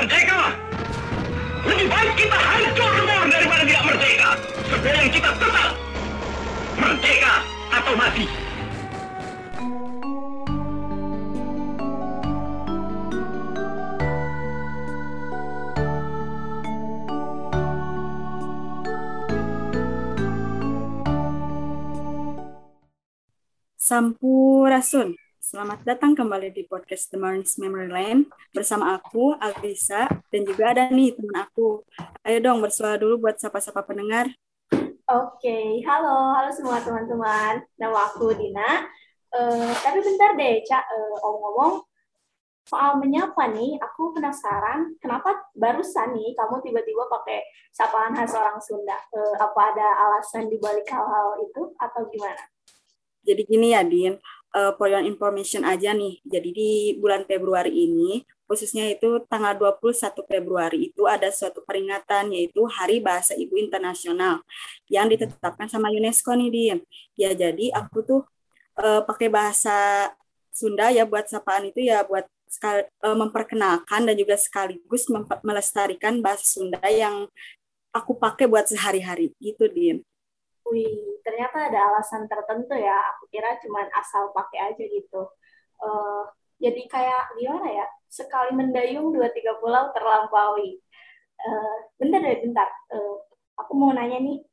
merdeka. Lebih baik kita hancur semua daripada tidak merdeka. Sebelum kita tetap merdeka atau mati. Sampurasun. Selamat datang kembali di podcast The Morning's Memory Lane bersama aku, Alvisa, dan juga ada nih teman aku. Ayo dong bersuara dulu buat sapa-sapa pendengar. Oke, halo, halo semua teman-teman. Nama aku Dina. Uh, tapi bentar deh, Cak, uh, ngomong-ngomong, soal menyapa nih, aku penasaran kenapa barusan nih kamu tiba-tiba pakai sapaan khas orang Sunda. Uh, apa ada alasan dibalik hal-hal itu atau gimana? Jadi gini ya, Din, uh, for your information aja nih. Jadi di bulan Februari ini, khususnya itu tanggal 21 Februari itu ada suatu peringatan yaitu Hari Bahasa Ibu Internasional yang ditetapkan sama UNESCO nih, Din. Ya, jadi aku tuh uh, pakai bahasa Sunda ya buat sapaan itu ya buat sekali, uh, memperkenalkan dan juga sekaligus melestarikan bahasa Sunda yang aku pakai buat sehari-hari gitu, Din. Wih, ternyata ada alasan tertentu ya. Aku kira cuma asal pakai aja gitu. Uh, jadi kayak gimana ya? Sekali mendayung dua tiga pulau terlampaui. Uh, bentar deh, bentar. Uh, aku mau nanya nih.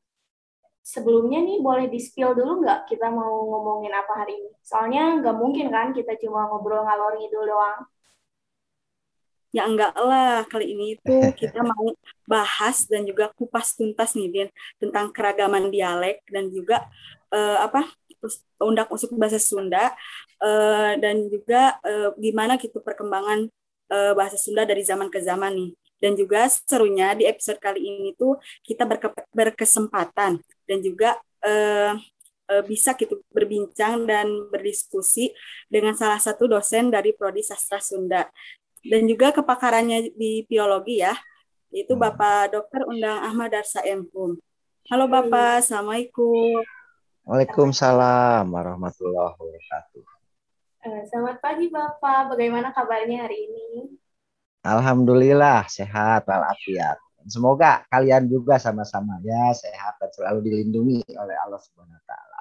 Sebelumnya nih boleh di spill dulu nggak kita mau ngomongin apa hari ini? Soalnya nggak mungkin kan kita cuma ngobrol ngalor ngidul doang. Ya enggak lah, kali ini itu kita mau bahas dan juga kupas tuntas nih Din tentang keragaman dialek dan juga uh, apa undak usuk bahasa Sunda uh, dan juga uh, gimana gitu perkembangan uh, bahasa Sunda dari zaman ke zaman nih. Dan juga serunya di episode kali ini tuh kita berke berkesempatan dan juga uh, bisa gitu berbincang dan berdiskusi dengan salah satu dosen dari Prodi Sastra Sunda dan juga kepakarannya di biologi ya, itu hmm. Bapak Dr. Undang Ahmad Darsa Empum. Halo Bapak, Assalamualaikum. Waalaikumsalam warahmatullahi wabarakatuh. Eh, selamat pagi Bapak, bagaimana kabarnya hari ini? Alhamdulillah sehat walafiat. Semoga kalian juga sama-sama ya sehat dan selalu dilindungi oleh Allah Subhanahu wa taala.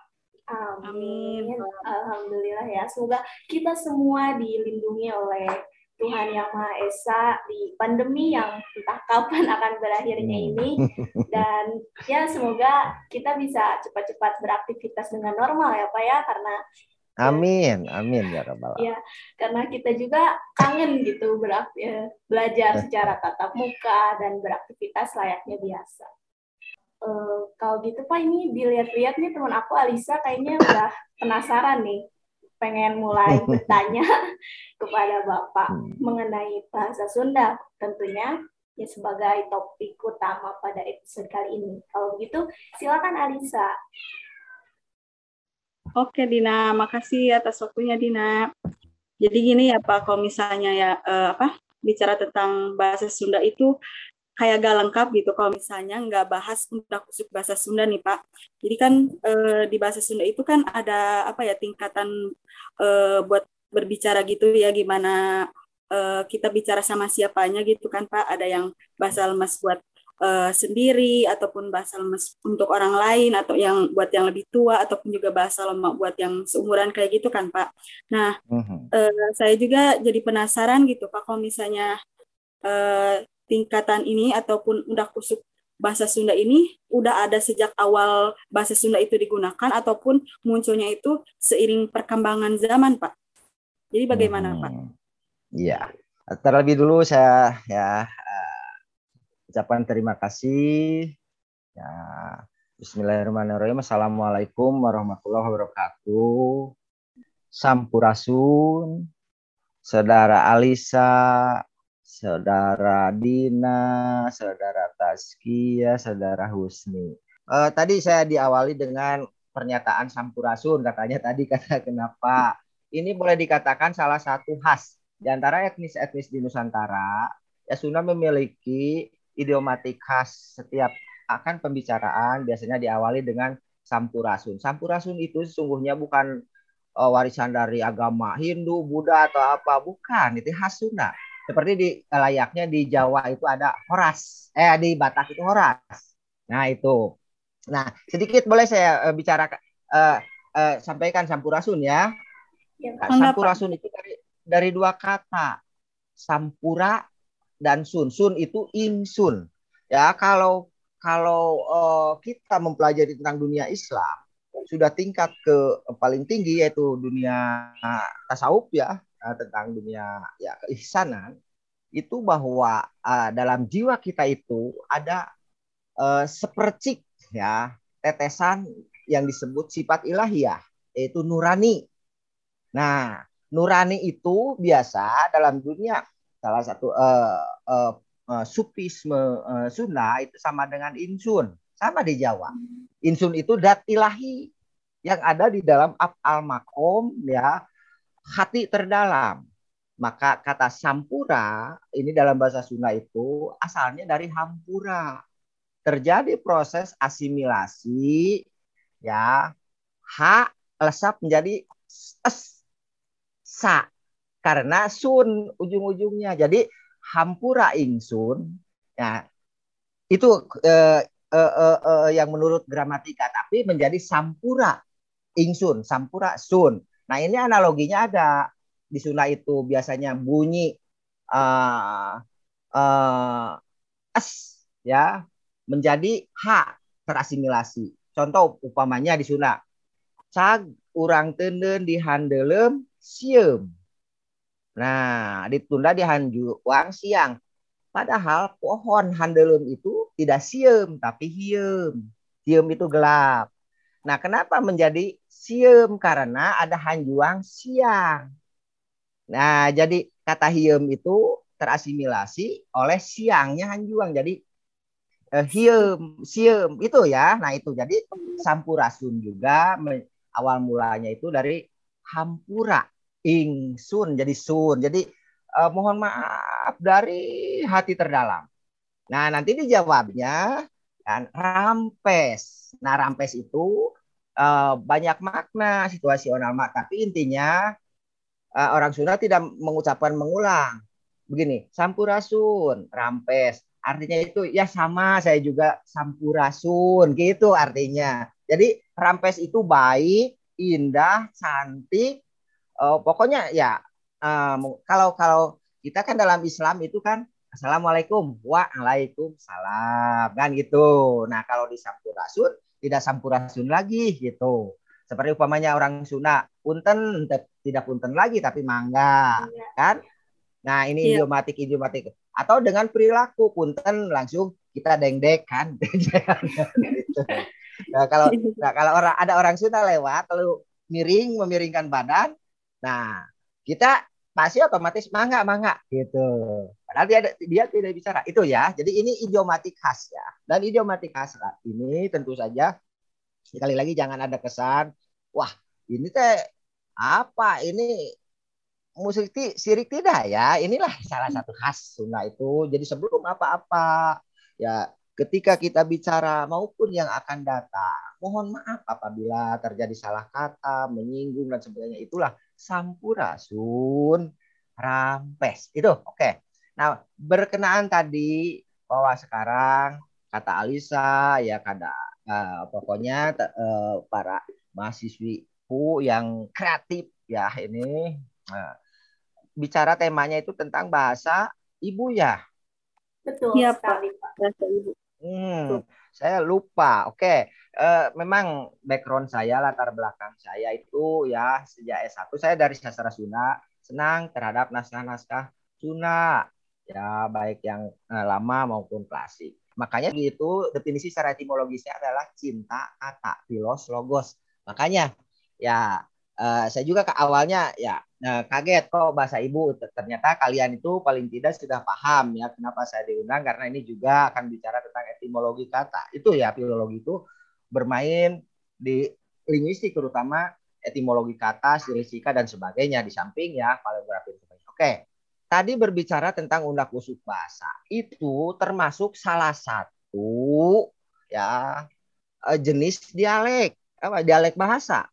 Amin. Alhamdulillah ya. Semoga kita semua dilindungi oleh Tuhan Yang Maha Esa di pandemi yang entah kapan akan berakhirnya hmm. ini dan ya semoga kita bisa cepat-cepat beraktivitas dengan normal ya Pak ya karena Amin, amin ya Rabbal. Ya, karena kita juga kangen gitu berak ya, belajar secara tatap muka dan beraktivitas layaknya biasa. Uh, kalau gitu Pak ini dilihat-lihat nih teman aku Alisa kayaknya udah penasaran nih pengen mulai bertanya kepada Bapak hmm. mengenai bahasa Sunda tentunya ya sebagai topik utama pada episode kali ini. Kalau begitu silakan Alisa. Oke Dina, makasih atas waktunya Dina. Jadi gini ya Pak, kalau misalnya ya eh, apa bicara tentang bahasa Sunda itu kayak gak lengkap gitu kalau misalnya nggak bahas untuk khusus bahasa Sunda nih Pak. Jadi kan e, di bahasa Sunda itu kan ada apa ya tingkatan e, buat berbicara gitu ya gimana e, kita bicara sama siapanya gitu kan Pak. Ada yang bahasa lemas buat e, sendiri ataupun bahasa lemas untuk orang lain atau yang buat yang lebih tua ataupun juga bahasa lemak buat yang seumuran kayak gitu kan Pak. Nah, uh -huh. e, saya juga jadi penasaran gitu Pak kalau misalnya tingkatan ini ataupun udah kusuk bahasa Sunda ini udah ada sejak awal bahasa Sunda itu digunakan ataupun munculnya itu seiring perkembangan zaman, Pak. Jadi bagaimana, hmm. Pak? Iya. Terlebih dulu saya ya uh, ucapan terima kasih. Ya, Bismillahirrahmanirrahim. Assalamualaikum warahmatullahi wabarakatuh. Sampurasun, Saudara Alisa, saudara Dina, saudara Taskia, saudara Husni. Uh, tadi saya diawali dengan pernyataan Sampurasun katanya tadi kata kenapa ini boleh dikatakan salah satu khas di antara etnis-etnis di Nusantara ya Sunda memiliki idiomatik khas setiap akan pembicaraan biasanya diawali dengan Sampurasun. Sampurasun itu sesungguhnya bukan uh, warisan dari agama Hindu, Buddha atau apa, bukan, itu khas Sunda Seperti di layaknya di Jawa itu ada horas, eh di Batak itu horas. Nah itu. Nah sedikit boleh saya uh, bicara uh, uh, sampaikan sampurasun ya. ya sampurasun itu dari dari dua kata, sampura dan sun. Sun itu insun. Ya kalau kalau uh, kita mempelajari tentang dunia Islam sudah tingkat ke paling tinggi yaitu dunia tasawuf ya tentang dunia ya keihsanan itu bahwa uh, dalam jiwa kita itu ada uh, sepercik ya tetesan yang disebut sifat ilahiyah yaitu nurani. Nah, nurani itu biasa dalam dunia salah satu uh, uh, uh, sufisme uh, Sunda itu sama dengan insun, sama di Jawa. Insun itu dat ilahi yang ada di dalam al makom ya hati terdalam. Maka kata sampura ini dalam bahasa Sunda itu asalnya dari hampura. Terjadi proses asimilasi ya h lesap menjadi s sa karena sun ujung-ujungnya. Jadi hampura ingsun ya itu eh, eh, eh, eh, yang menurut gramatika tapi menjadi sampura ingsun sampura sun nah ini analoginya ada di Sunda itu biasanya bunyi uh, uh, s ya menjadi h terasimilasi contoh upamanya di Sunda cag urang tenden di handelem siem Nah, ditunda di Hanjuang siang. Padahal pohon handelum itu tidak siem, tapi hiem. Hiem itu gelap. Nah, kenapa menjadi siem? Karena ada hanjuang siang. Nah, jadi kata hiem itu terasimilasi oleh siangnya hanjuang. Jadi eh, hiem, siem itu ya. Nah, itu jadi sampurasun juga awal mulanya itu dari hampura ingsun jadi sun. Jadi uh, mohon maaf dari hati terdalam. Nah, nanti dijawabnya kan rampes. Nah, rampes itu uh, banyak makna situasional mak tapi intinya uh, orang Sunda tidak mengucapkan mengulang. Begini, sampurasun, rampes. Artinya itu ya sama saya juga sampurasun gitu artinya. Jadi rampes itu baik, indah, cantik, uh, pokoknya ya um, kalau kalau kita kan dalam Islam itu kan Assalamualaikum Waalaikumsalam kan gitu. Nah kalau di Sampurasun tidak Sampurasun lagi gitu. Seperti umpamanya orang Sunda punten tidak punten lagi tapi mangga iya. kan. Nah ini iya. idiomatik idiomatik atau dengan perilaku punten langsung kita dengdek kan. gitu. Nah kalau nah, kalau orang ada orang Sunda lewat lalu miring memiringkan badan Nah, kita pasti otomatis mangga mangga gitu. Padahal dia dia tidak bicara. Itu ya. Jadi ini idiomatik khas ya. Dan idiomatik khas ini tentu saja sekali lagi jangan ada kesan wah ini teh apa ini musik ti, sirik tidak ya inilah salah satu khas Sunda itu jadi sebelum apa-apa ya ketika kita bicara maupun yang akan datang mohon maaf apabila terjadi salah kata menyinggung dan sebagainya itulah sampurasun rampes. Itu oke. Okay. Nah, berkenaan tadi bahwa sekarang kata Alisa ya kada uh, pokoknya uh, para mahasiswiku yang kreatif ya ini uh, bicara temanya itu tentang bahasa ibu ya. Betul ya, sekali Pak. Bahasa ibu. Hmm, saya lupa. Oke, okay. uh, memang background saya, latar belakang saya itu ya sejak S1 saya dari sastra Sunda, senang terhadap naskah-naskah Sunda, ya baik yang uh, lama maupun klasik. Makanya itu definisi secara etimologisnya adalah cinta kata, filos, logos. Makanya ya uh, saya juga ke awalnya ya Nah, kaget kok bahasa ibu. Ternyata kalian itu paling tidak sudah paham ya kenapa saya diundang karena ini juga akan bicara tentang etimologi kata. Itu ya filologi itu bermain di linguistik terutama etimologi kata, stilistika dan sebagainya di samping ya paleografi. Oke. Tadi berbicara tentang undak usuk bahasa. Itu termasuk salah satu ya eh, jenis dialek apa dialek bahasa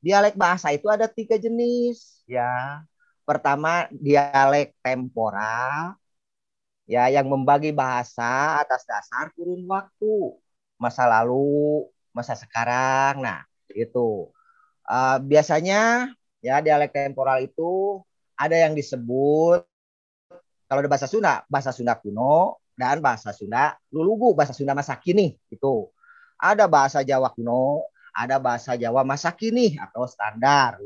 dialek bahasa itu ada tiga jenis. Ya. pertama dialek temporal. Ya yang membagi bahasa atas dasar kurun waktu. Masa lalu masa sekarang. Nah itu. Uh, biasanya ya dialek temporal itu ada yang disebut kalau ada bahasa Sunda bahasa Sunda kuno dan bahasa Sunda lulugu bahasa Sunda masa kini itu. Ada bahasa Jawa kuno ada bahasa Jawa masa kini atau standar.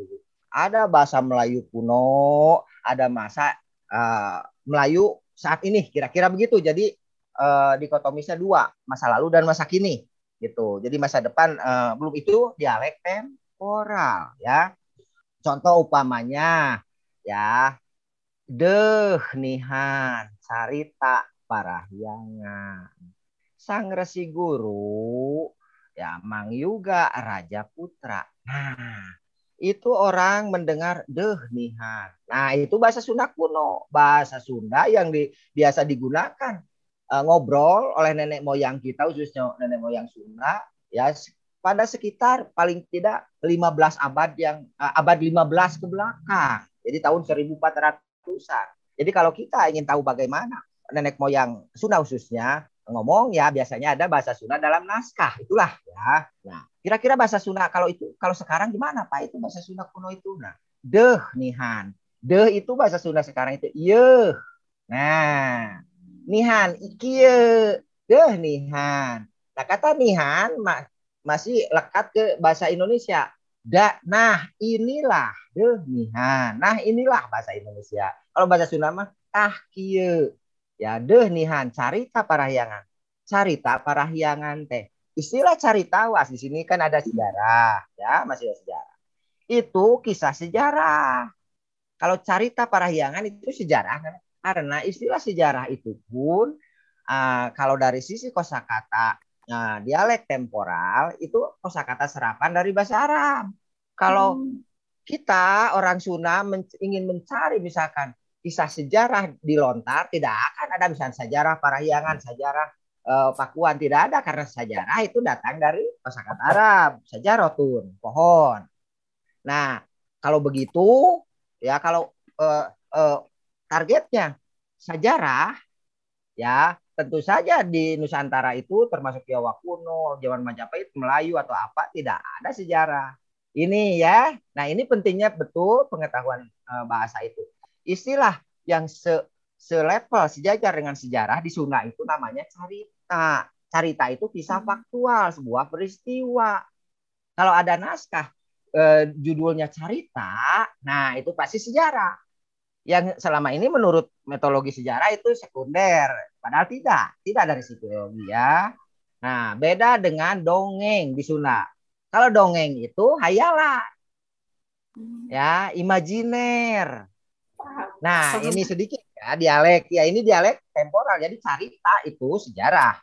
Ada bahasa Melayu kuno, ada masa uh, Melayu saat ini, kira-kira begitu. Jadi uh, dikotomisnya dua, masa lalu dan masa kini gitu. Jadi masa depan uh, belum itu dialek temporal ya. Contoh upamanya ya deh nihan carita parahyangan sang resi guru ya Mang Yuga Raja Putra. Nah, itu orang mendengar deh nihan. Nah, itu bahasa Sunda kuno, bahasa Sunda yang di, biasa digunakan uh, ngobrol oleh nenek moyang kita khususnya nenek moyang Sunda ya pada sekitar paling tidak 15 abad yang uh, abad 15 ke belakang. Jadi tahun 1400-an. Jadi kalau kita ingin tahu bagaimana nenek moyang Sunda khususnya ngomong ya biasanya ada bahasa Sunda dalam naskah itulah ya. Nah, kira-kira bahasa Sunda kalau itu kalau sekarang gimana Pak itu bahasa Sunda kuno itu? Nah, deh nihan. Deh itu bahasa Sunda sekarang itu ye. Nah, nihan ikie. Deh nihan. Nah, kata nihan ma masih lekat ke bahasa Indonesia. Da, nah inilah deh nihan. Nah inilah bahasa Indonesia. Kalau bahasa Sunda mah tah kie ya deh nihan carita parahyangan. Carita parahyangan teh. Istilah carita was di sini kan ada sejarah. Ya masih ada sejarah. Itu kisah sejarah. Kalau carita parahyangan itu sejarah kan? Karena istilah sejarah itu pun uh, kalau dari sisi kosakata nah, dialek temporal itu kosakata serapan dari bahasa Arab. Kalau hmm. kita orang Sunda men ingin mencari misalkan kisah sejarah di lontar tidak akan ada misalnya sejarah Parahyangan, sejarah uh, Pakuan tidak ada karena sejarah itu datang dari kosakata Arab, sejarotun, pohon. Nah, kalau begitu ya kalau uh, uh, targetnya sejarah ya tentu saja di Nusantara itu termasuk Jawa kuno, Jawa Majapahit, Melayu atau apa tidak ada sejarah. Ini ya. Nah, ini pentingnya betul pengetahuan bahasa itu istilah yang se selevel sejajar dengan sejarah di Sunda itu namanya carita. Carita itu kisah hmm. faktual, sebuah peristiwa. Kalau ada naskah eh, judulnya carita, nah itu pasti sejarah. Yang selama ini menurut metodologi sejarah itu sekunder, padahal tidak, tidak dari psikologi ya. Nah, beda dengan dongeng di Sunda. Kalau dongeng itu hayalan. Hmm. Ya, imajiner. Nah, ini sedikit ya dialek. Ya, ini dialek temporal. Jadi carita itu sejarah.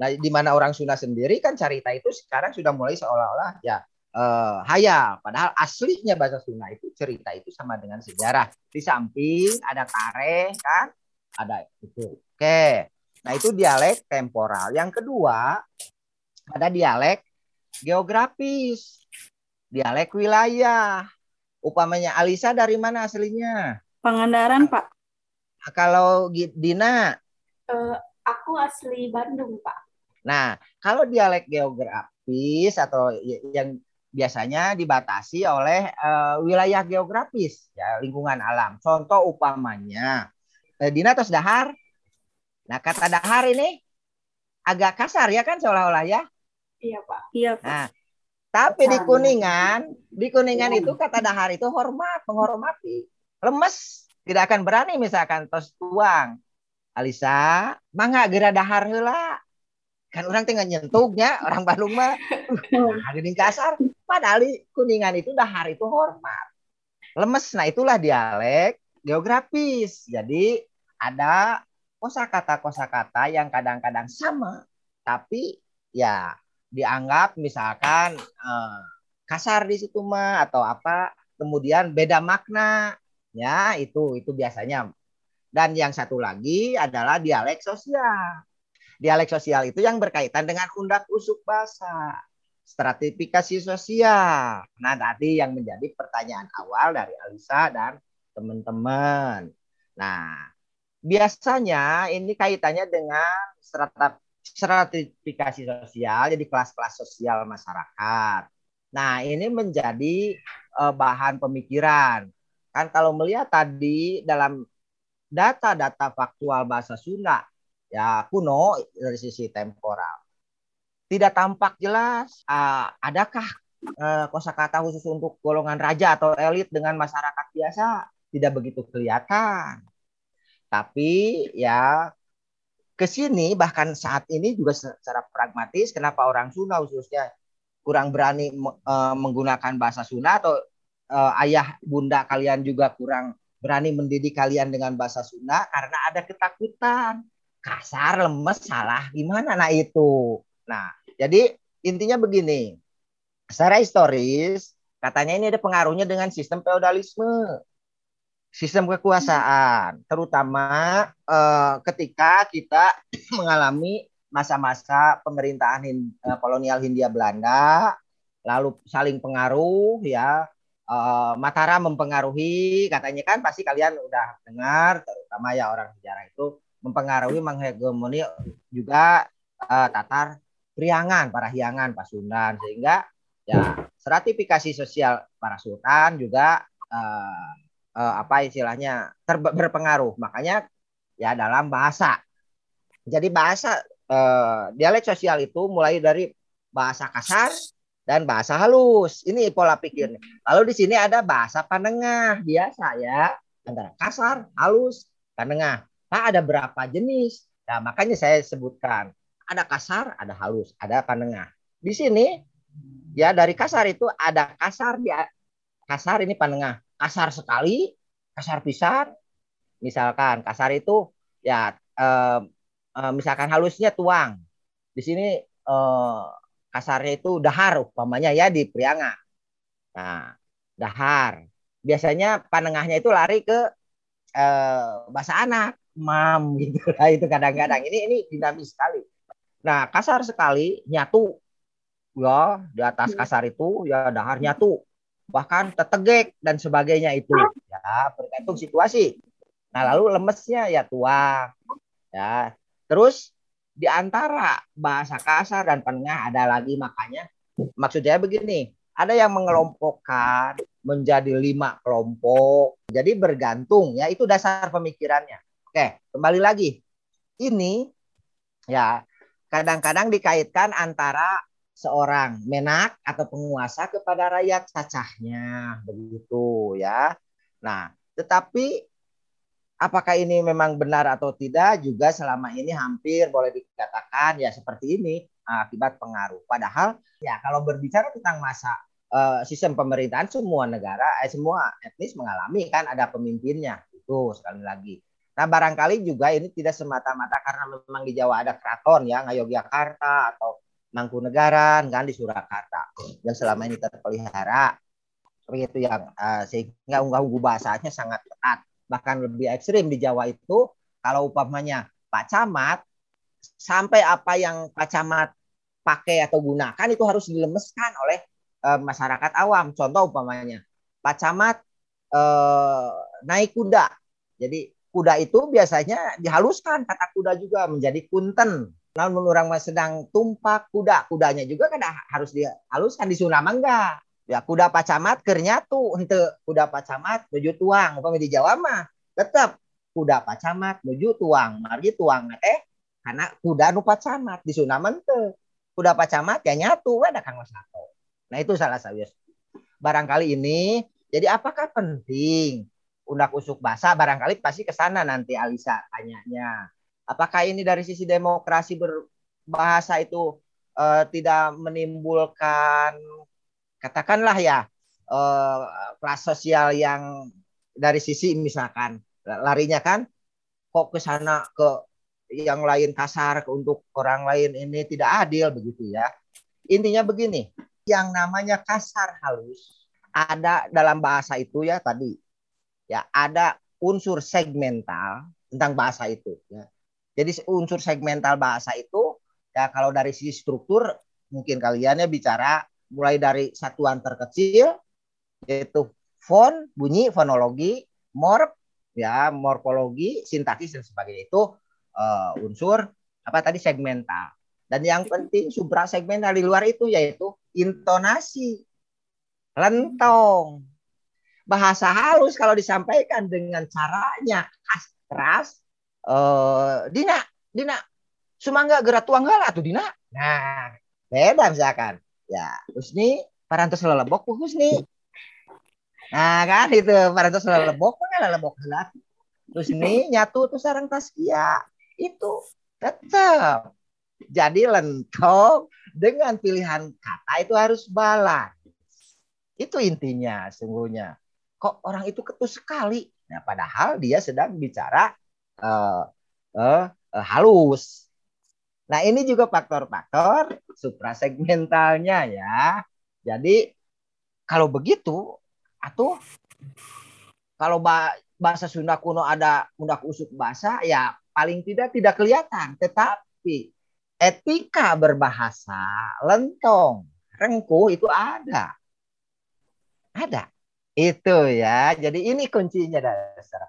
Nah, di mana orang Sunda sendiri kan carita itu sekarang sudah mulai seolah-olah ya uh, hayal. Padahal aslinya bahasa Sunda itu cerita itu sama dengan sejarah. Di samping ada kare kan, ada itu. Oke. Nah, itu dialek temporal. Yang kedua, ada dialek geografis. Dialek wilayah. Upamanya Alisa dari mana aslinya? Pangandaran, Pak. Kalau Dina? Uh, aku asli Bandung, Pak. Nah, kalau dialek geografis atau yang biasanya dibatasi oleh uh, wilayah geografis, ya lingkungan alam. Contoh upamanya, uh, Dina atau dahar. Nah, kata dahar ini agak kasar ya kan seolah-olah ya? Iya, Pak. Iya, Pak. Nah, tapi di Kuningan, di Kuningan itu kata dahar itu hormat, menghormati lemes tidak akan berani misalkan tos tuang. Alisa mangga gera dahar heula. Kan orang tinggal nyentugnya orang Bandung mah. Ada di kasar. Padahal kuningan itu dahar itu hormat. Lemes nah itulah dialek geografis. Jadi ada kosakata kosakata yang kadang-kadang sama. Tapi ya dianggap misalkan eh, kasar di situ mah atau apa kemudian beda makna Ya, itu itu biasanya. Dan yang satu lagi adalah dialek sosial. Dialek sosial itu yang berkaitan dengan undak usuk bahasa, stratifikasi sosial. Nah, tadi yang menjadi pertanyaan awal dari Alisa dan teman-teman. Nah, biasanya ini kaitannya dengan stratifikasi sosial, jadi kelas-kelas sosial masyarakat. Nah, ini menjadi uh, bahan pemikiran. Kan kalau melihat tadi dalam data-data faktual bahasa Sunda, ya kuno dari sisi temporal. Tidak tampak jelas uh, adakah uh, kosakata khusus untuk golongan raja atau elit dengan masyarakat biasa tidak begitu kelihatan. Tapi ya ke sini bahkan saat ini juga secara pragmatis kenapa orang Sunda khususnya kurang berani uh, menggunakan bahasa Sunda atau uh, ayah bunda kalian juga kurang berani mendidik kalian dengan bahasa Sunda karena ada ketakutan. Kasar lemes salah. Gimana? Nah itu. Nah jadi intinya begini. Secara historis katanya ini ada pengaruhnya dengan sistem feodalisme. Sistem kekuasaan, terutama eh, ketika kita mengalami masa-masa pemerintahan eh, kolonial Hindia Belanda, lalu saling pengaruh ya. Eh, Mataram mempengaruhi, katanya kan pasti kalian udah dengar, terutama ya orang sejarah itu mempengaruhi menghegemoni juga eh, Tatar Priangan, para Hiangan, Pasundan, sehingga ya stratifikasi sosial para sultan juga eh, uh, apa istilahnya berpengaruh. Makanya ya dalam bahasa. Jadi bahasa uh, dialek sosial itu mulai dari bahasa kasar dan bahasa halus. Ini pola pikirnya. Lalu di sini ada bahasa panengah biasa ya antara kasar, halus, panengah. Nah, ada berapa jenis? Nah, makanya saya sebutkan ada kasar, ada halus, ada panengah. Di sini ya dari kasar itu ada kasar di kasar ini panengah kasar sekali, kasar pisan. Misalkan kasar itu ya eh, eh, misalkan halusnya tuang. Di sini eh, kasarnya itu dahar umpamanya ya di Priangan. Nah, dahar. Biasanya panengahnya itu lari ke eh, bahasa anak, mam gitu lah itu kadang-kadang. Ini ini dinamis sekali. Nah, kasar sekali nyatu ya di atas kasar itu ya dahar nyatu bahkan tetegek dan sebagainya itu ya bergantung situasi nah lalu lemesnya ya tuang ya terus di antara bahasa kasar dan penengah ada lagi makanya maksudnya begini ada yang mengelompokkan menjadi lima kelompok jadi bergantung ya itu dasar pemikirannya oke kembali lagi ini ya kadang-kadang dikaitkan antara seorang menak atau penguasa kepada rakyat cacahnya begitu ya. Nah, tetapi apakah ini memang benar atau tidak juga selama ini hampir boleh dikatakan ya seperti ini akibat pengaruh. Padahal ya kalau berbicara tentang masa uh, sistem pemerintahan semua negara eh, semua etnis mengalami kan ada pemimpinnya itu sekali lagi. Nah barangkali juga ini tidak semata-mata karena memang di Jawa ada keraton ya Ngayogyakarta atau Mangkunegaran kan di Surakarta yang selama ini terpelihara begitu yang uh, sehingga unggah-ungguh bahasanya sangat ketat bahkan lebih ekstrim di Jawa itu kalau upamanya Pak Camat sampai apa yang Pak Camat pakai atau gunakan itu harus dilemeskan oleh uh, masyarakat awam. Contoh upamanya Pak Camat uh, naik kuda. Jadi kuda itu biasanya dihaluskan kata kuda juga menjadi kunten. Namun orang sedang tumpak kuda kudanya juga kan harus dihaluskan di sunama enggak ya kuda pacamat kernyatu untuk kuda pacamat menuju tuang. Umpama di Jawa mah tetap kuda pacamat menuju tuang. Margi tuang eh karena kuda nu pacamat. Di sunama ente kuda pacamat ya nyatu ada kang satu nah itu salah satu barangkali ini jadi apakah penting undak usuk bahasa barangkali pasti ke sana nanti Alisa tanyanya. Apakah ini dari sisi demokrasi berbahasa itu uh, tidak menimbulkan katakanlah ya uh, kelas sosial yang dari sisi misalkan larinya kan kok ke sana ke yang lain kasar untuk orang lain ini tidak adil begitu ya. Intinya begini yang namanya kasar halus ada dalam bahasa itu ya tadi ya ada unsur segmental tentang bahasa itu ya. Jadi unsur segmental bahasa itu ya kalau dari sisi struktur mungkin kalian ya bicara mulai dari satuan terkecil yaitu fon, bunyi, fonologi, morp ya morfologi, sintaksis dan sebagainya itu uh, unsur apa tadi segmental. Dan yang penting supra segmental di luar itu yaitu intonasi, lentong, bahasa halus kalau disampaikan dengan caranya khas keras. Uh, Dina, Dina, sumangga gerak tuang atau Dina. Nah, beda misalkan. Ya, terus nih parantos lelebok nih. Nah kan itu parantos lelebok kan lelebok. Terus nih nyatu tuh sarang taskia itu tetap jadi lentong dengan pilihan kata itu harus balance. Itu intinya sungguhnya. Kok orang itu ketus sekali? Nah, padahal dia sedang bicara uh, uh, uh, halus. Nah, ini juga faktor-faktor suprasegmentalnya ya. Jadi kalau begitu atau kalau bahasa Sunda kuno ada mundak usuk bahasa ya paling tidak tidak kelihatan. Tetapi etika berbahasa lentong rengkuh itu ada. Ada. Itu ya. Jadi ini kuncinya dasar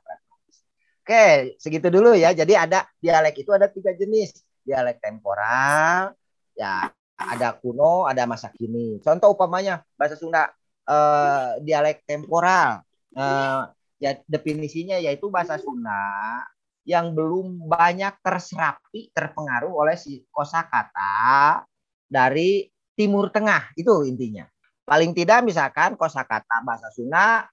Oke, segitu dulu ya. Jadi ada dialek itu ada tiga jenis. Dialek temporal, ya ada kuno, ada masa kini. Contoh umpamanya bahasa Sunda eh, dialek temporal, eh, ya definisinya yaitu bahasa Sunda yang belum banyak terserapi, terpengaruh oleh si kosakata dari Timur Tengah itu intinya. Paling tidak misalkan kosakata bahasa Sunda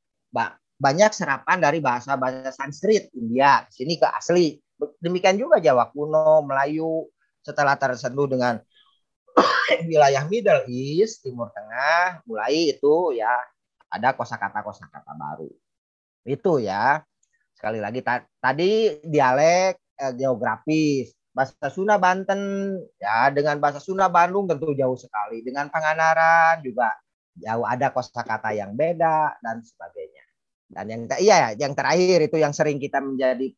banyak serapan dari bahasa-bahasa Sanskrit India sini ke asli Demikian juga Jawa kuno, Melayu setelah tersentuh dengan wilayah Middle East, Timur Tengah, mulai itu ya ada kosakata-kosakata baru. Itu ya. Sekali lagi tadi dialek eh, geografis. Bahasa Sunda Banten ya dengan bahasa Sunda Bandung tentu jauh sekali. Dengan Panganaran juga jauh ada kosakata yang beda dan sebagainya. Dan yang iya yang terakhir itu yang sering kita menjadi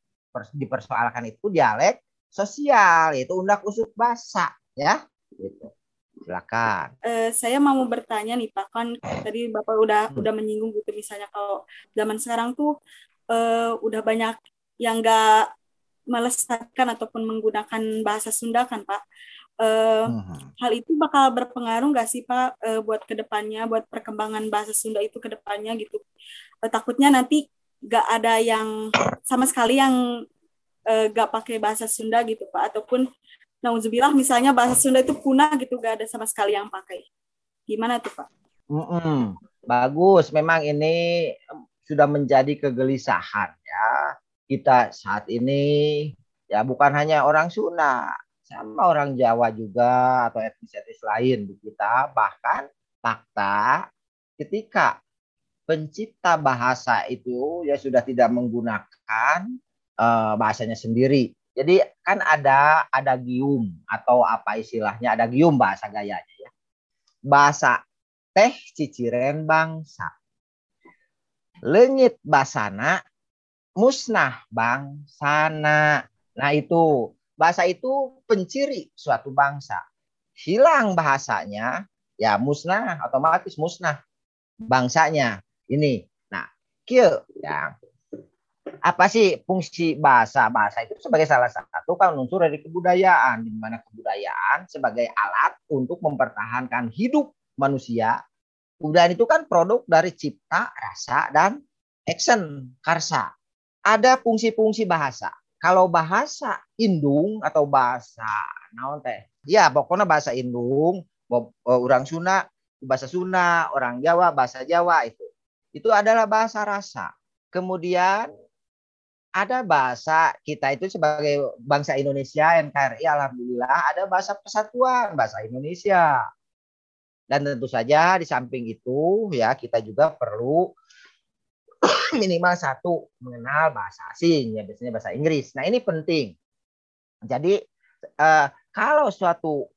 dipersoalkan itu dialek sosial itu undak usuk bahasa ya gitu. Silakan. Uh, saya mau bertanya nih pak kan tadi bapak udah hmm. udah menyinggung gitu misalnya kalau zaman sekarang tuh uh, udah banyak yang enggak melestarikan ataupun menggunakan bahasa Sunda kan pak? Uh, hmm. hal itu bakal berpengaruh nggak sih pak uh, buat ke depannya buat perkembangan bahasa Sunda itu ke depannya gitu? Uh, takutnya nanti gak ada yang sama sekali yang uh, gak pakai bahasa Sunda gitu Pak. Ataupun nauzubillah misalnya bahasa Sunda itu punah gitu gak ada sama sekali yang pakai gimana tuh Pak? Mm -mm. Bagus memang ini sudah menjadi kegelisahan ya kita saat ini ya bukan hanya orang Sunda sama orang Jawa juga atau etnis-etnis lain di kita bahkan fakta ketika pencipta bahasa itu ya sudah tidak menggunakan uh, bahasanya sendiri. Jadi kan ada ada gium atau apa istilahnya ada gium bahasa gayanya ya. Bahasa teh ciciren bangsa. Lengit basana musnah bangsana. Nah itu bahasa itu penciri suatu bangsa. Hilang bahasanya ya musnah otomatis musnah bangsanya ini. Nah, kia ya. Apa sih fungsi bahasa? Bahasa itu sebagai salah satu kan unsur dari kebudayaan, di mana kebudayaan sebagai alat untuk mempertahankan hidup manusia. Kebudayaan itu kan produk dari cipta, rasa, dan action, karsa. Ada fungsi-fungsi bahasa. Kalau bahasa indung atau bahasa naon teh, ya pokoknya bahasa indung, orang Sunda, bahasa Sunda, orang Jawa, bahasa Jawa itu itu adalah bahasa rasa. Kemudian ada bahasa kita itu sebagai bangsa Indonesia NKRI alhamdulillah ada bahasa persatuan bahasa Indonesia. Dan tentu saja di samping itu ya kita juga perlu minimal satu mengenal bahasa asing ya biasanya bahasa Inggris. Nah, ini penting. Jadi eh, kalau suatu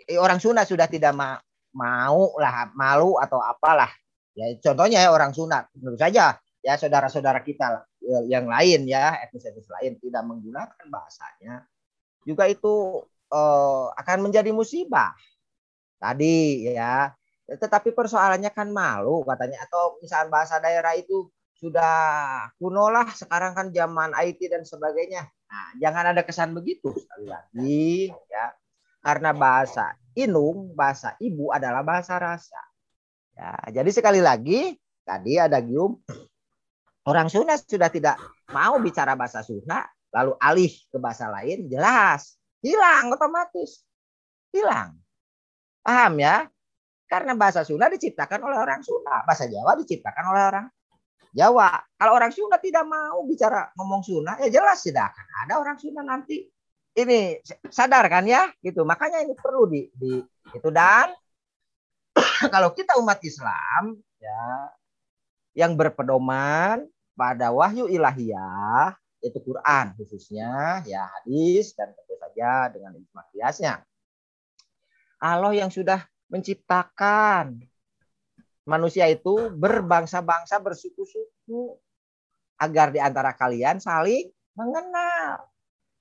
eh, orang Sunda sudah tidak ma mau lah malu atau apalah Ya contohnya ya orang sunat, tentu saja ya saudara-saudara kita ya, yang lain ya etnis-etnis lain tidak menggunakan bahasanya juga itu eh, akan menjadi musibah. Tadi ya, tetapi persoalannya kan malu katanya atau misalnya bahasa daerah itu sudah kuno lah sekarang kan zaman IT dan sebagainya. Nah, jangan ada kesan begitu sekali lagi ya. Karena bahasa inung, bahasa ibu adalah bahasa rasa. Ya, jadi sekali lagi tadi ada Gium orang Sunda sudah tidak mau bicara bahasa Sunda lalu alih ke bahasa lain jelas hilang otomatis. Hilang. Paham ya? Karena bahasa Sunda diciptakan oleh orang Sunda, bahasa Jawa diciptakan oleh orang Jawa. Kalau orang Sunda tidak mau bicara ngomong Sunda, ya jelas tidak akan ada orang Sunda nanti. Ini sadar kan ya, gitu. Makanya ini perlu di, di itu dan kalau kita umat Islam ya yang berpedoman pada wahyu ilahiyah itu Quran khususnya ya hadis dan tentu saja dengan ijma kiasnya. Allah yang sudah menciptakan manusia itu berbangsa-bangsa bersuku-suku agar di antara kalian saling mengenal.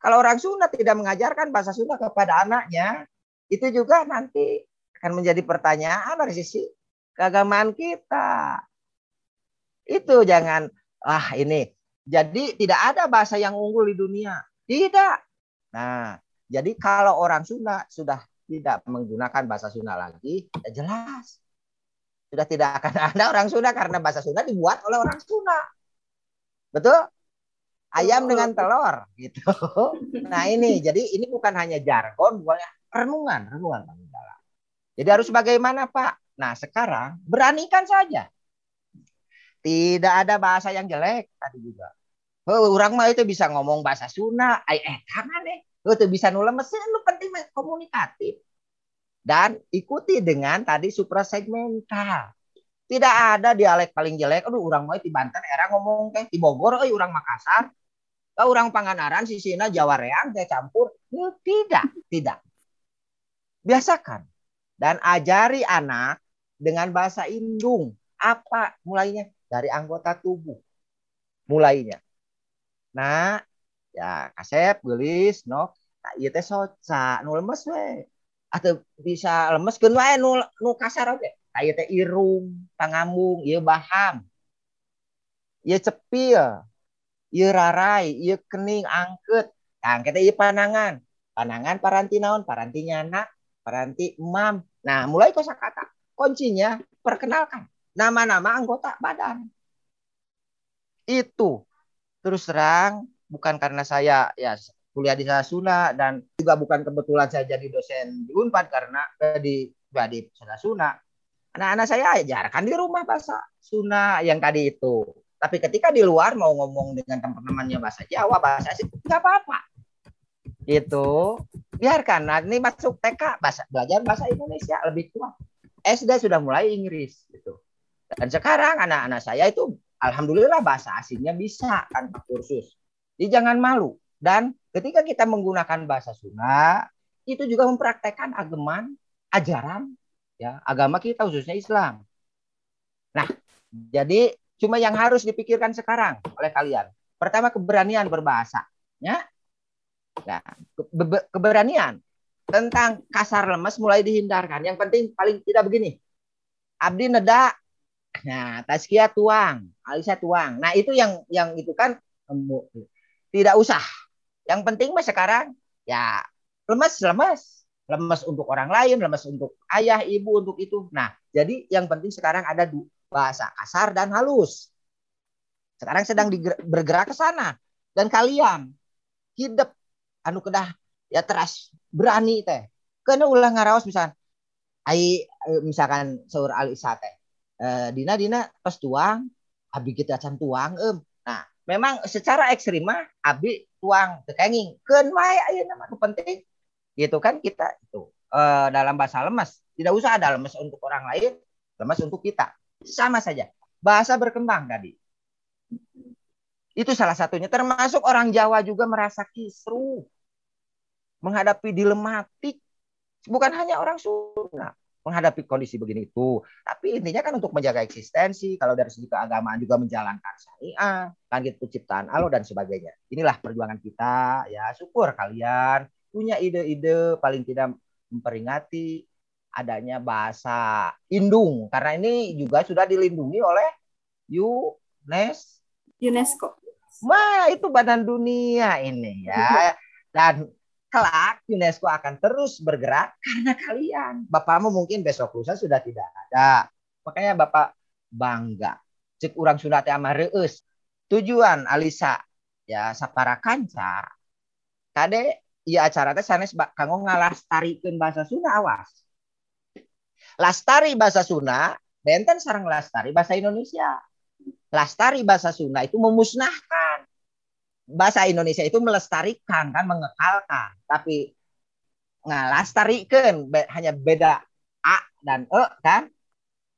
Kalau orang Sunda tidak mengajarkan bahasa Sunda kepada anaknya, itu juga nanti akan menjadi pertanyaan dari sisi keagamaan kita. Itu jangan ah ini. Jadi tidak ada bahasa yang unggul di dunia. Tidak. Nah, jadi kalau orang Sunda sudah tidak menggunakan bahasa Sunda lagi, ya jelas sudah tidak akan ada orang Sunda karena bahasa Sunda dibuat oleh orang Sunda. Betul? Ayam dengan telur gitu. Nah ini jadi ini bukan hanya jargon, bukan renungan, renungan dalam. Jadi harus bagaimana Pak? Nah sekarang beranikan saja. Tidak ada bahasa yang jelek tadi juga. Oh, orang mah itu bisa ngomong bahasa Sunda, eh, eh tangan nih. Lu tuh bisa nulis mesin, lu penting komunikatif dan ikuti dengan tadi suprasegmental. Tidak ada dialek paling jelek. Aduh, orang mau di Banten era ngomong teh di Bogor, eh orang Makassar, oh, orang Panganaran, Sisina, Jawa Reang, saya campur. Ya, tidak, tidak. Biasakan dan ajari anak dengan bahasa indung. Apa mulainya dari anggota tubuh. Mulainya. Nah, ya kasep, gelis, no, tak iya teh soca, nu lemes we. Atau bisa lemes kan wae nu nu kasar oke kayak teh irung pangambung ieu baham ieu cepil ieu rarai ieu kening angket. Nah kita ieu panangan. Panangan paranti naon? Paranti nyana paranti emam nah mulai kosakata kuncinya perkenalkan nama-nama anggota badan itu terus terang bukan karena saya ya kuliah di Sunda dan juga bukan kebetulan saya jadi dosen di Unpad karena eh, di ya, di Sunda. Anak-anak saya ajarkan di rumah bahasa Sunda yang tadi itu. Tapi ketika di luar mau ngomong dengan teman-temannya bahasa Jawa, bahasa Asing, nggak apa-apa. Itu biarkan. Nah, ini masuk TK bahasa belajar bahasa Indonesia lebih kuat. SD sudah mulai Inggris gitu. Dan sekarang anak-anak saya itu alhamdulillah bahasa asingnya bisa kan kursus. Jadi jangan malu. Dan ketika kita menggunakan bahasa Sunda, itu juga mempraktekkan ageman, ajaran ya agama kita khususnya Islam. Nah, jadi cuma yang harus dipikirkan sekarang oleh kalian. Pertama keberanian berbahasa, ya. Nah, ke keberanian tentang kasar lemes mulai dihindarkan. Yang penting paling tidak begini. Abdi neda Nah, Taskia tuang, Alisa tuang. Nah, itu yang yang itu kan tidak usah yang penting mas sekarang ya lemas lemas lemas untuk orang lain, lemas untuk ayah, ibu, untuk itu. Nah, jadi yang penting sekarang ada bahasa kasar dan halus. Sekarang sedang bergerak ke sana. Dan kalian hidup anu kedah ya teras berani teh. Kena ulah ngaraos misalkan ai misalkan seur Alisa teh. Eh, dina dina pas tuang. Abi kita can tuang em. Nah, memang secara ekstrim mah abi tuang tekenging. Ken wae aya nama penting. Gitu kan kita itu. Uh, dalam bahasa lemas tidak usah ada lemas untuk orang lain lemas untuk kita. Sama saja. Bahasa berkembang tadi. Itu salah satunya. Termasuk orang Jawa juga merasa kisru. Menghadapi dilematik. Bukan hanya orang Sunda menghadapi kondisi begini itu. Tapi intinya kan untuk menjaga eksistensi, kalau dari segi keagamaan juga menjalankan syariah, kan gitu ciptaan Allah dan sebagainya. Inilah perjuangan kita ya. Syukur kalian punya ide-ide paling tidak memperingati adanya bahasa indung karena ini juga sudah dilindungi oleh Nes UNESCO. Wah, itu badan dunia ini ya. Dan kelak UNESCO akan terus bergerak karena kalian. Bapakmu mungkin besok lusa sudah tidak ada. Makanya Bapak bangga. Cek orang Sunda teh reus. Tujuan Alisa ya sapara kanca. Kade iya acara teh sanes kanggo ngalastarikeun bahasa Sunda awas. Lastari bahasa Sunda benten sarang lastari bahasa Indonesia. Lastari bahasa Sunda itu memusnahkan. Bahasa Indonesia itu melestarikan kan, mengekalkan. Tapi ngalastarikan hanya beda a dan e kan.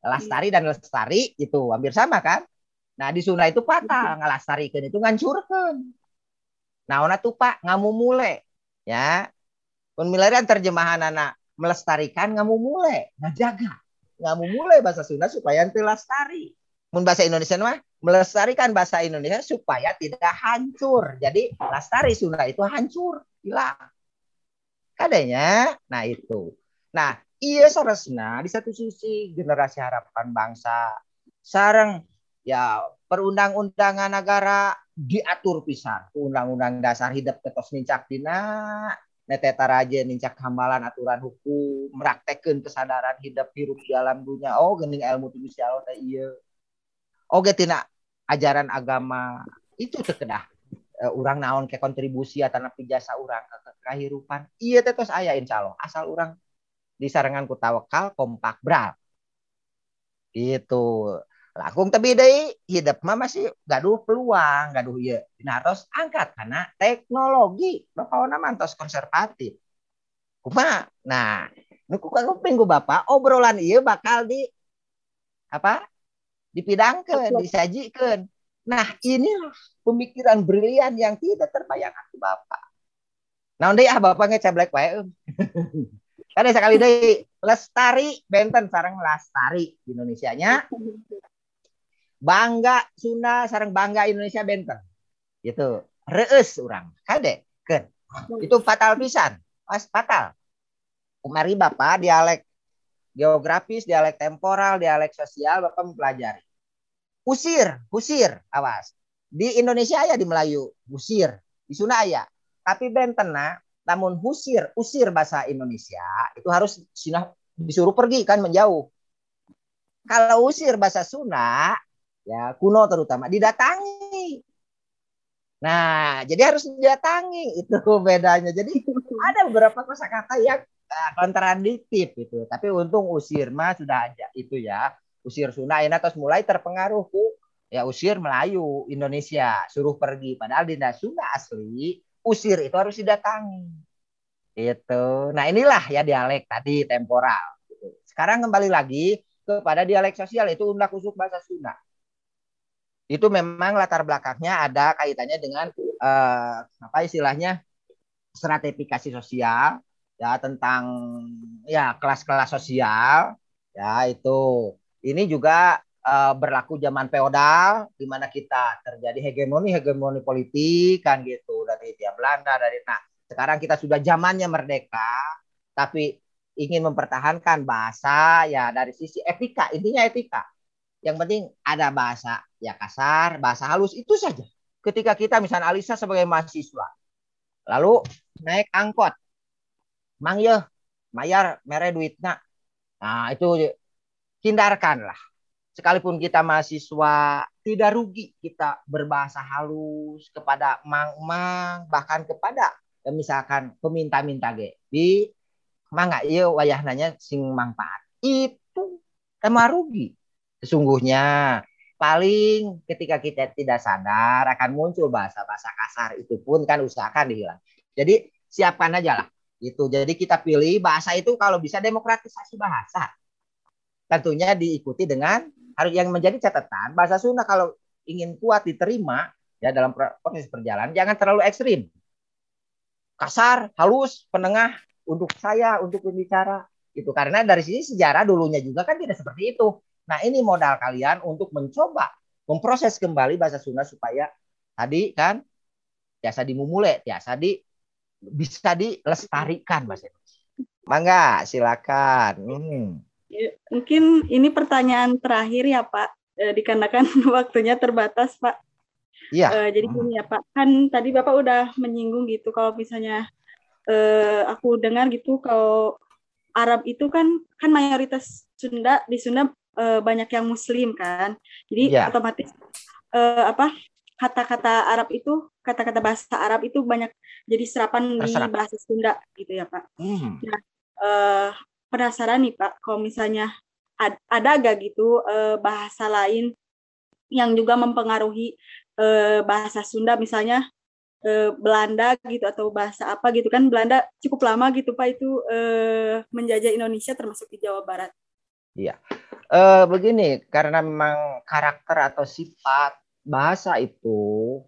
Lastari dan lestari itu hampir sama kan. Nah di Sunda itu patah ngalastarikan itu ngancurkan. Nah ona tuh pak ngamu mule ya. Pemilihan terjemahan anak melestarikan ngamu mule, ngajaga ngamu mule bahasa Sunda supaya nanti lestari mun bahasa Indonesia mah melestarikan bahasa Indonesia supaya tidak hancur. Jadi lestari Sunda itu hancur, hilang. Kadanya, nah itu. Nah, iya saresna di satu sisi generasi harapan bangsa sarang ya perundang-undangan negara diatur pisan undang-undang dasar hidup ketos nincak dina neteta raja nincak hambalan aturan hukum meraktekan kesadaran hidup hirup di alam dunia oh gening ilmu tuh bisa iya oke tina ajaran agama itu terkedah uh, orang naon ke kontribusi atau napi jasa orang ke, ke kehidupan iya tetos ayah insya Allah. Asal orang di sarangan tawakal kompak bral itu lakung tapi deh hidup mah masih gaduh peluang gaduh ya nah harus angkat karena teknologi. Bapak nama mantos konservatif. Kuma nah nuku minggu bapak obrolan iya bakal di apa dipidangkan, disajikan. Nah, ini pemikiran brilian yang tidak terbayangkan ke Bapak. Nah, udah ya Bapak ngecablek wae. Kan sekali deh lestari benten sarang lestari di Indonesia-nya. Bangga Sunda sarang bangga Indonesia benten. Gitu. Reus orang. Kade. Ken. Itu fatal pisan. Pas fatal. Kemari Bapak dialek geografis, dialek temporal, dialek sosial Bapak mempelajari. Usir, usir, awas. Di Indonesia ya di Melayu, usir. Di Sunda ya. Tapi bentena, namun usir, usir bahasa Indonesia itu harus disuruh pergi kan menjauh. Kalau usir bahasa Sunda, ya kuno terutama didatangi. Nah, jadi harus didatangi itu bedanya. Jadi ada beberapa kosakata yang kontradiktif itu. Tapi untung usir mah sudah aja itu ya. Usir Sunda ini terus mulai terpengaruh ya usir Melayu Indonesia. Suruh pergi. Padahal di Sunda asli usir itu harus didatangi. Itu nah inilah ya dialek tadi temporal. Sekarang kembali lagi kepada dialek sosial itu undak usuk bahasa Sunda. Itu memang latar belakangnya ada kaitannya dengan uh, apa istilahnya stratifikasi sosial ya tentang ya kelas-kelas sosial. Ya itu. Ini juga uh, berlaku zaman feodal di mana kita terjadi hegemoni hegemoni politik kan gitu. Dari Hindia Belanda dari nah sekarang kita sudah zamannya merdeka tapi ingin mempertahankan bahasa ya dari sisi etika. Intinya etika. Yang penting ada bahasa ya kasar bahasa halus itu saja. Ketika kita misalnya Alisa sebagai mahasiswa lalu naik angkot mang ya mayar mere duitnya nah itu hindarkan lah. Sekalipun kita mahasiswa tidak rugi kita berbahasa halus kepada mang-mang bahkan kepada ya misalkan peminta-minta ge. Di mangga iya wayah nanya sing manfaat. Itu tema rugi. Sesungguhnya paling ketika kita tidak sadar akan muncul bahasa-bahasa kasar itu pun kan usahakan dihilang. Jadi siapkan aja lah itu jadi kita pilih bahasa itu kalau bisa demokratisasi bahasa. Tentunya diikuti dengan harus yang menjadi catatan bahasa Sunda kalau ingin kuat diterima ya dalam proses perjalanan jangan terlalu ekstrim. Kasar halus penengah untuk saya untuk berbicara. Itu karena dari sini sejarah dulunya juga kan tidak seperti itu. Nah ini modal kalian untuk mencoba memproses kembali bahasa Sunda supaya tadi kan biasa dimumule biasa di bisa dilestarikan Mas Mangga, silakan. Hmm. Mungkin ini pertanyaan terakhir ya Pak. uh, dikarenakan waktunya terbatas Pak. Iya. Uh, jadi gini ya Pak, kan tadi Bapak udah menyinggung gitu kalau misalnya uh, aku dengar gitu kalau Arab itu kan kan mayoritas Sunda di Sunda uh, banyak yang Muslim kan, jadi ya. otomatis uh, apa kata-kata Arab itu kata-kata bahasa Arab itu banyak jadi serapan Terserah. di bahasa Sunda gitu ya Pak. Hmm. Nah, uh, penasaran nih Pak, kalau misalnya ad, ada gak gitu uh, bahasa lain yang juga mempengaruhi uh, bahasa Sunda misalnya uh, Belanda gitu atau bahasa apa gitu kan Belanda cukup lama gitu Pak itu uh, menjajah Indonesia termasuk di Jawa Barat. Iya. Uh, begini, karena memang karakter atau sifat bahasa itu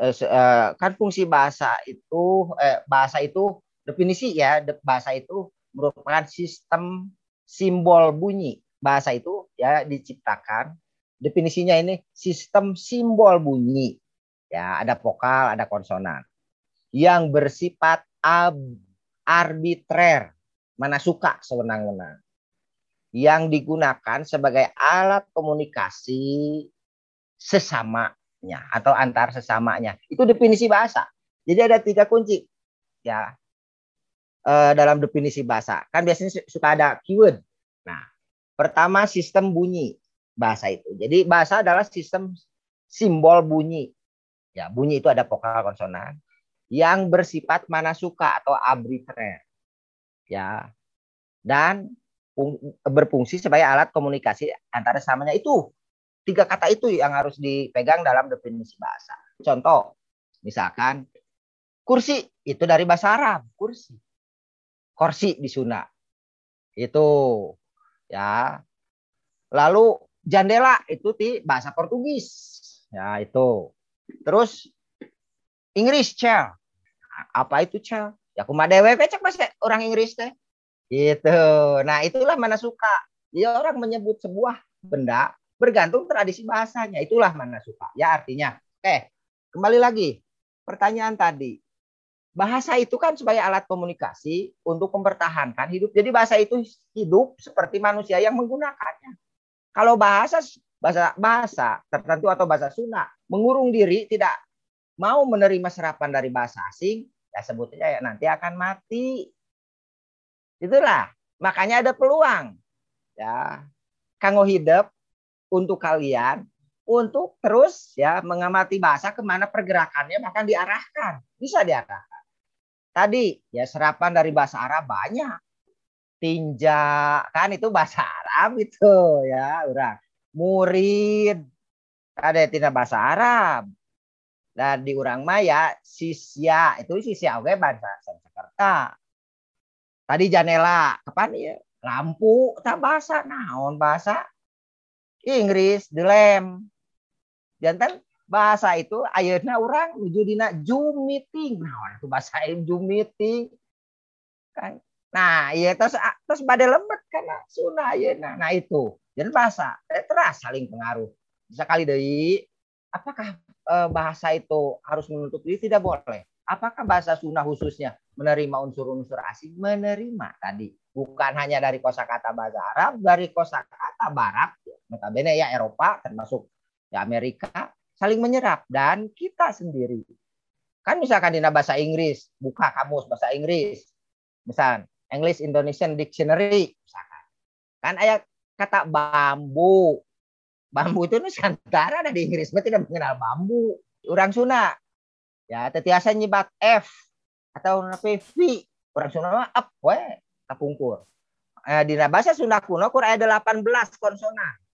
eh, eh, kan fungsi bahasa itu eh, bahasa itu definisi ya bahasa itu merupakan sistem simbol bunyi. Bahasa itu ya diciptakan definisinya ini sistem simbol bunyi. Ya ada vokal ada konsonan. Yang bersifat ab arbitrer mana suka sewenang-wenang. Yang digunakan sebagai alat komunikasi sesamanya atau antar sesamanya. Itu definisi bahasa. Jadi ada tiga kunci ya eh, dalam definisi bahasa. Kan biasanya suka ada keyword. Nah, pertama sistem bunyi bahasa itu. Jadi bahasa adalah sistem simbol bunyi. Ya, bunyi itu ada vokal konsonan yang bersifat mana suka atau arbitrer. Ya. Dan berfungsi sebagai alat komunikasi antara samanya itu tiga kata itu yang harus dipegang dalam definisi bahasa. Contoh, misalkan kursi itu dari bahasa Arab, kursi. Kursi di Sunda. Itu ya. Lalu jandela itu di bahasa Portugis. Ya, itu. Terus Inggris chair. Apa itu chair? Ya kuma dewe cek bahasa orang Inggris teh. Gitu. Nah, itulah mana suka. Ya orang menyebut sebuah benda bergantung tradisi bahasanya. Itulah mana suka. Ya artinya. Oke, kembali lagi. Pertanyaan tadi. Bahasa itu kan sebagai alat komunikasi untuk mempertahankan hidup. Jadi bahasa itu hidup seperti manusia yang menggunakannya. Kalau bahasa bahasa bahasa tertentu atau bahasa Sunda mengurung diri tidak mau menerima serapan dari bahasa asing, ya sebutnya ya nanti akan mati. Itulah makanya ada peluang. Ya, kanggo hidup untuk kalian untuk terus ya mengamati bahasa ke mana pergerakannya bahkan diarahkan. Bisa diarahkan. Tadi ya serapan dari bahasa Arab banyak. Tinja kan itu bahasa Arab itu ya orang. Murid. Ada tinja bahasa Arab. Dan di orang Maya sisya itu sisya oke bahasa Sanskerta tadi janela kapan ya lampu tak bahasa naon bahasa Inggris dilem jantan bahasa itu ayeuna orang nuju dina Zoom meeting nah itu bahasa Zoom meeting kan nah iya terus terus pada lembet karena sunah ayeuna. Nah itu. Dan bahasa eh, terus saling pengaruh. Bisa kali dari apakah eh, bahasa itu harus menutup diri? Tidak boleh apakah bahasa sunnah khususnya menerima unsur-unsur asing? Menerima tadi. Bukan hanya dari kosakata bahasa Arab dari kosakata Barat notabene ya Eropa termasuk ya Amerika saling menyerap. Dan kita sendiri. Kan misalkan di bahasa Inggris buka kamus bahasa Inggris. Misal English Indonesian Dictionary misalkan. Kan ayat kata bambu. Bambu itu nusantara ada di Inggris berarti tidak mengenal bambu. Orang Sunda ya tetiasa nyebat F atau V orang Sunda mah we kapungkur eh, di bahasa Sunda kuno kur ada 18 konsonan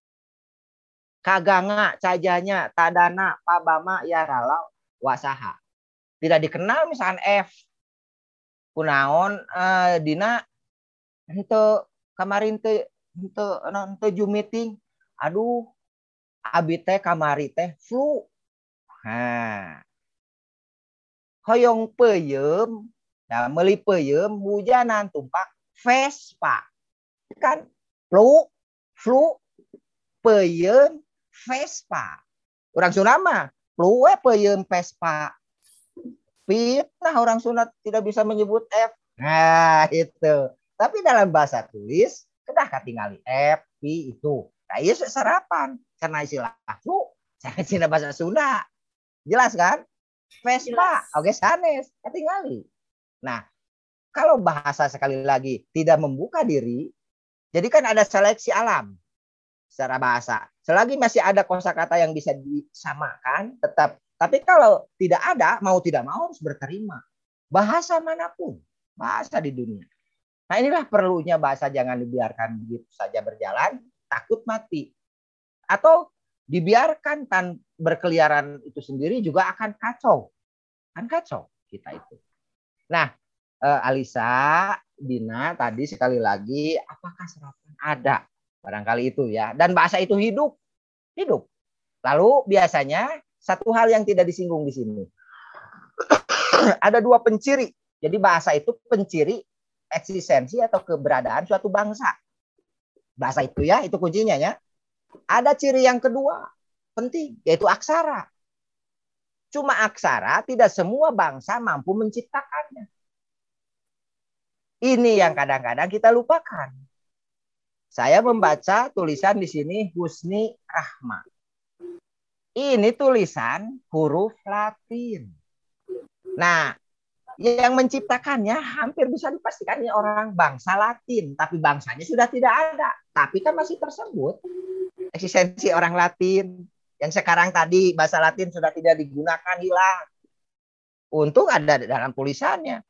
kaganga, cajanya, tadana, pabama, yaralau, wasaha. Tidak dikenal misalkan F. Kunaon uh, dina itu kemarin itu itu Zoom meeting. Aduh, abi teh kamari teh flu. Nah. Hoyong peyem, nah meli peyem hujanan tumpak Vespa. Kan flu, flu peyem Vespa. Orang Sunda mah luwe peuyeum Vespa. Fitnah orang Sunda tidak bisa menyebut F. Nah, itu. Tapi dalam bahasa tulis kedah katingali F, P itu. Nah, iya serapan. karena istilah aku saya bahasa Sunda. Jelas kan? Vespa, oke sanes, tinggali. Nah, kalau bahasa sekali lagi tidak membuka diri, jadi kan ada seleksi alam secara bahasa. Selagi masih ada kosakata yang bisa disamakan, tetap. Tapi kalau tidak ada, mau tidak mau harus berterima. Bahasa mana pun, bahasa di dunia. Nah inilah perlunya bahasa jangan dibiarkan begitu saja berjalan, takut mati. Atau dibiarkan tan berkeliaran itu sendiri juga akan kacau. Kan kacau kita itu. Nah, eh, Alisa, Dina tadi sekali lagi apakah serapan ada? Barangkali itu ya. Dan bahasa itu hidup. Hidup. Lalu biasanya satu hal yang tidak disinggung di sini. ada dua penciri. Jadi bahasa itu penciri eksistensi atau keberadaan suatu bangsa. Bahasa itu ya, itu kuncinya ya. Ada ciri yang kedua, penting, yaitu aksara. Cuma aksara, tidak semua bangsa mampu menciptakannya. Ini yang kadang-kadang kita lupakan. Saya membaca tulisan di sini Husni Rahma. Ini tulisan huruf Latin. Nah, yang menciptakannya hampir bisa dipastikan ini orang bangsa Latin, tapi bangsanya sudah tidak ada. Tapi kan masih tersebut eksistensi orang Latin yang sekarang tadi bahasa Latin sudah tidak digunakan hilang. Untung ada dalam tulisannya.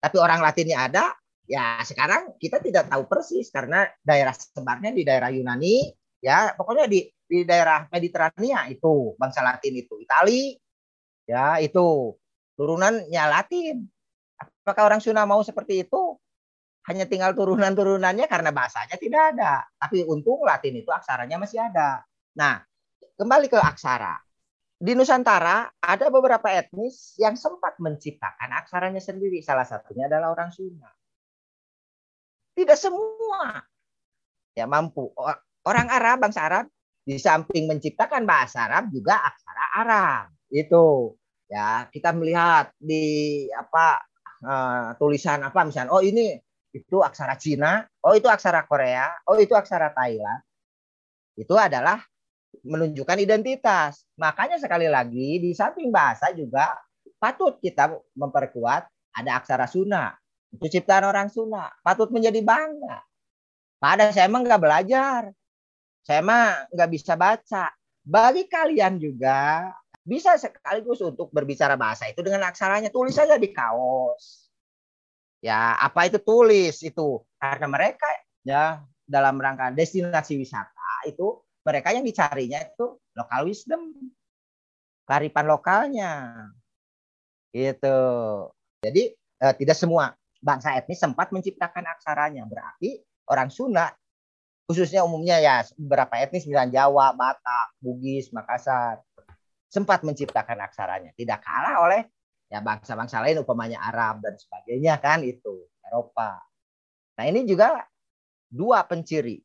Tapi orang Latinnya ada, ya sekarang kita tidak tahu persis karena daerah sebarnya di daerah Yunani, ya pokoknya di di daerah Mediterania itu bangsa Latin itu Itali, ya itu turunannya Latin. Apakah orang Sunda mau seperti itu? Hanya tinggal turunan-turunannya karena bahasanya tidak ada. Tapi untung Latin itu aksaranya masih ada. Nah, kembali ke aksara. Di Nusantara ada beberapa etnis yang sempat menciptakan aksaranya sendiri. Salah satunya adalah orang Sunda. Tidak semua ya mampu. Orang Arab, bangsa Arab, di samping menciptakan bahasa Arab juga aksara Arab. Itu ya kita melihat di apa uh, tulisan apa misalnya oh ini itu aksara Cina oh itu aksara Korea oh itu aksara Thailand itu adalah menunjukkan identitas. Makanya sekali lagi di samping bahasa juga patut kita memperkuat ada aksara Sunda itu ciptaan orang Sunda patut menjadi bangga. Pada saya emang nggak belajar saya mah nggak bisa baca. Bagi kalian juga bisa sekaligus untuk berbicara bahasa itu dengan aksaranya tulis saja di kaos. Ya apa itu tulis itu? Karena mereka ya dalam rangka destinasi wisata itu mereka yang dicarinya itu lokal wisdom. Karipan lokalnya. Gitu. Jadi eh, tidak semua bangsa etnis sempat menciptakan aksaranya. Berarti orang Sunda khususnya umumnya ya beberapa etnis misalnya Jawa, Batak, Bugis, Makassar sempat menciptakan aksaranya. Tidak kalah oleh ya bangsa-bangsa lain umpamanya Arab dan sebagainya kan itu Eropa. Nah ini juga dua penciri.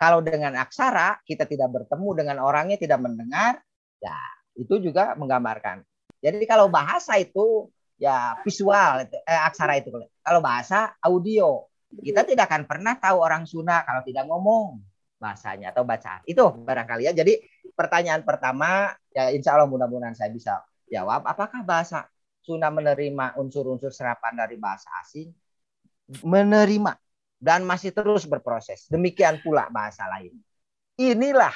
Kalau dengan aksara kita tidak bertemu dengan orangnya tidak mendengar, ya itu juga menggambarkan. Jadi kalau bahasa itu ya visual, eh, aksara itu. Kalau bahasa audio, kita tidak akan pernah tahu orang Sunda kalau tidak ngomong bahasanya atau bacaan. Itu barangkali ya. Jadi pertanyaan pertama ya insya Allah mudah-mudahan saya bisa jawab. Apakah bahasa Sunda menerima unsur-unsur serapan dari bahasa asing? Menerima dan masih terus berproses. Demikian pula bahasa lain. Inilah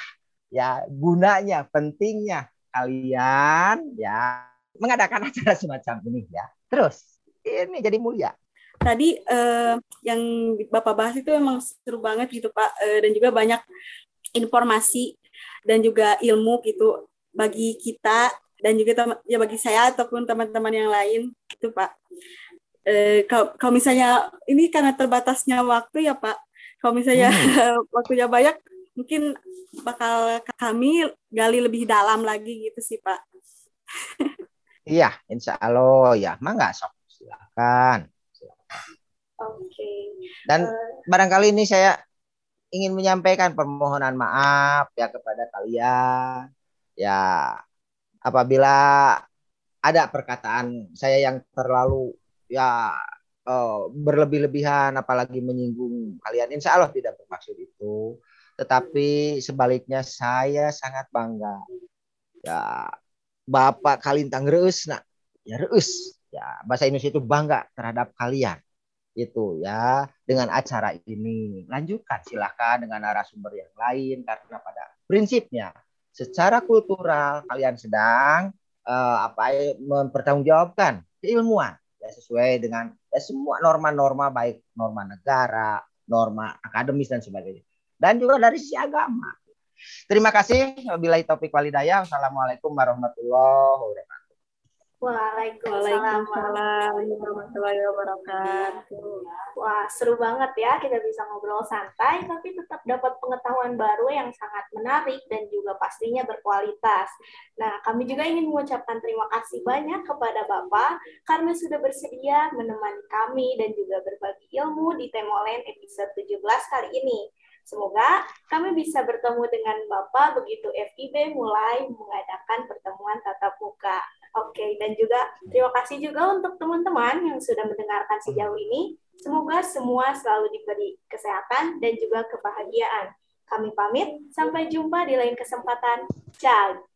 ya gunanya, pentingnya kalian ya mengadakan acara semacam ini ya. Terus ini jadi mulia. Tadi eh, yang Bapak bahas itu memang seru banget gitu Pak eh, dan juga banyak informasi dan juga ilmu gitu bagi kita dan juga ya bagi saya ataupun teman-teman yang lain itu Pak. Eh, kalau, kalau misalnya ini karena terbatasnya waktu ya Pak, kalau misalnya hmm. waktunya banyak mungkin bakal kami gali lebih dalam lagi gitu sih Pak. iya, insya Allah ya, mangga sok silakan. Oke. Okay. Dan uh, barangkali ini saya ingin menyampaikan permohonan maaf ya kepada kalian ya apabila ada perkataan saya yang terlalu ya uh, berlebih-lebihan apalagi menyinggung kalian insya Allah tidak bermaksud itu tetapi sebaliknya saya sangat bangga. Ya, Bapak Kalintang Reus, nak, ya Reus. Ya, bahasa Indonesia itu bangga terhadap kalian. Itu ya, dengan acara ini. Lanjutkan silahkan dengan narasumber yang lain karena pada prinsipnya secara kultural kalian sedang uh, apa mempertanggungjawabkan keilmuan ya sesuai dengan ya semua norma-norma baik norma negara, norma akademis dan sebagainya dan juga dari sisi agama. Terima kasih. Wabillahi topik walidaya. Wassalamualaikum warahmatullahi wabarakatuh. Waalaikumsalam warahmatullahi wabarakatuh. Wah, seru banget ya kita bisa ngobrol santai tapi tetap dapat pengetahuan baru yang sangat menarik dan juga pastinya berkualitas. Nah, kami juga ingin mengucapkan terima kasih banyak kepada Bapak karena sudah bersedia menemani kami dan juga berbagi ilmu di Temolen episode 17 kali ini. Semoga kami bisa bertemu dengan Bapak begitu FIB mulai mengadakan pertemuan tatap muka. Oke, dan juga terima kasih juga untuk teman-teman yang sudah mendengarkan sejauh ini. Semoga semua selalu diberi kesehatan dan juga kebahagiaan. Kami pamit, sampai jumpa di lain kesempatan. Ciao.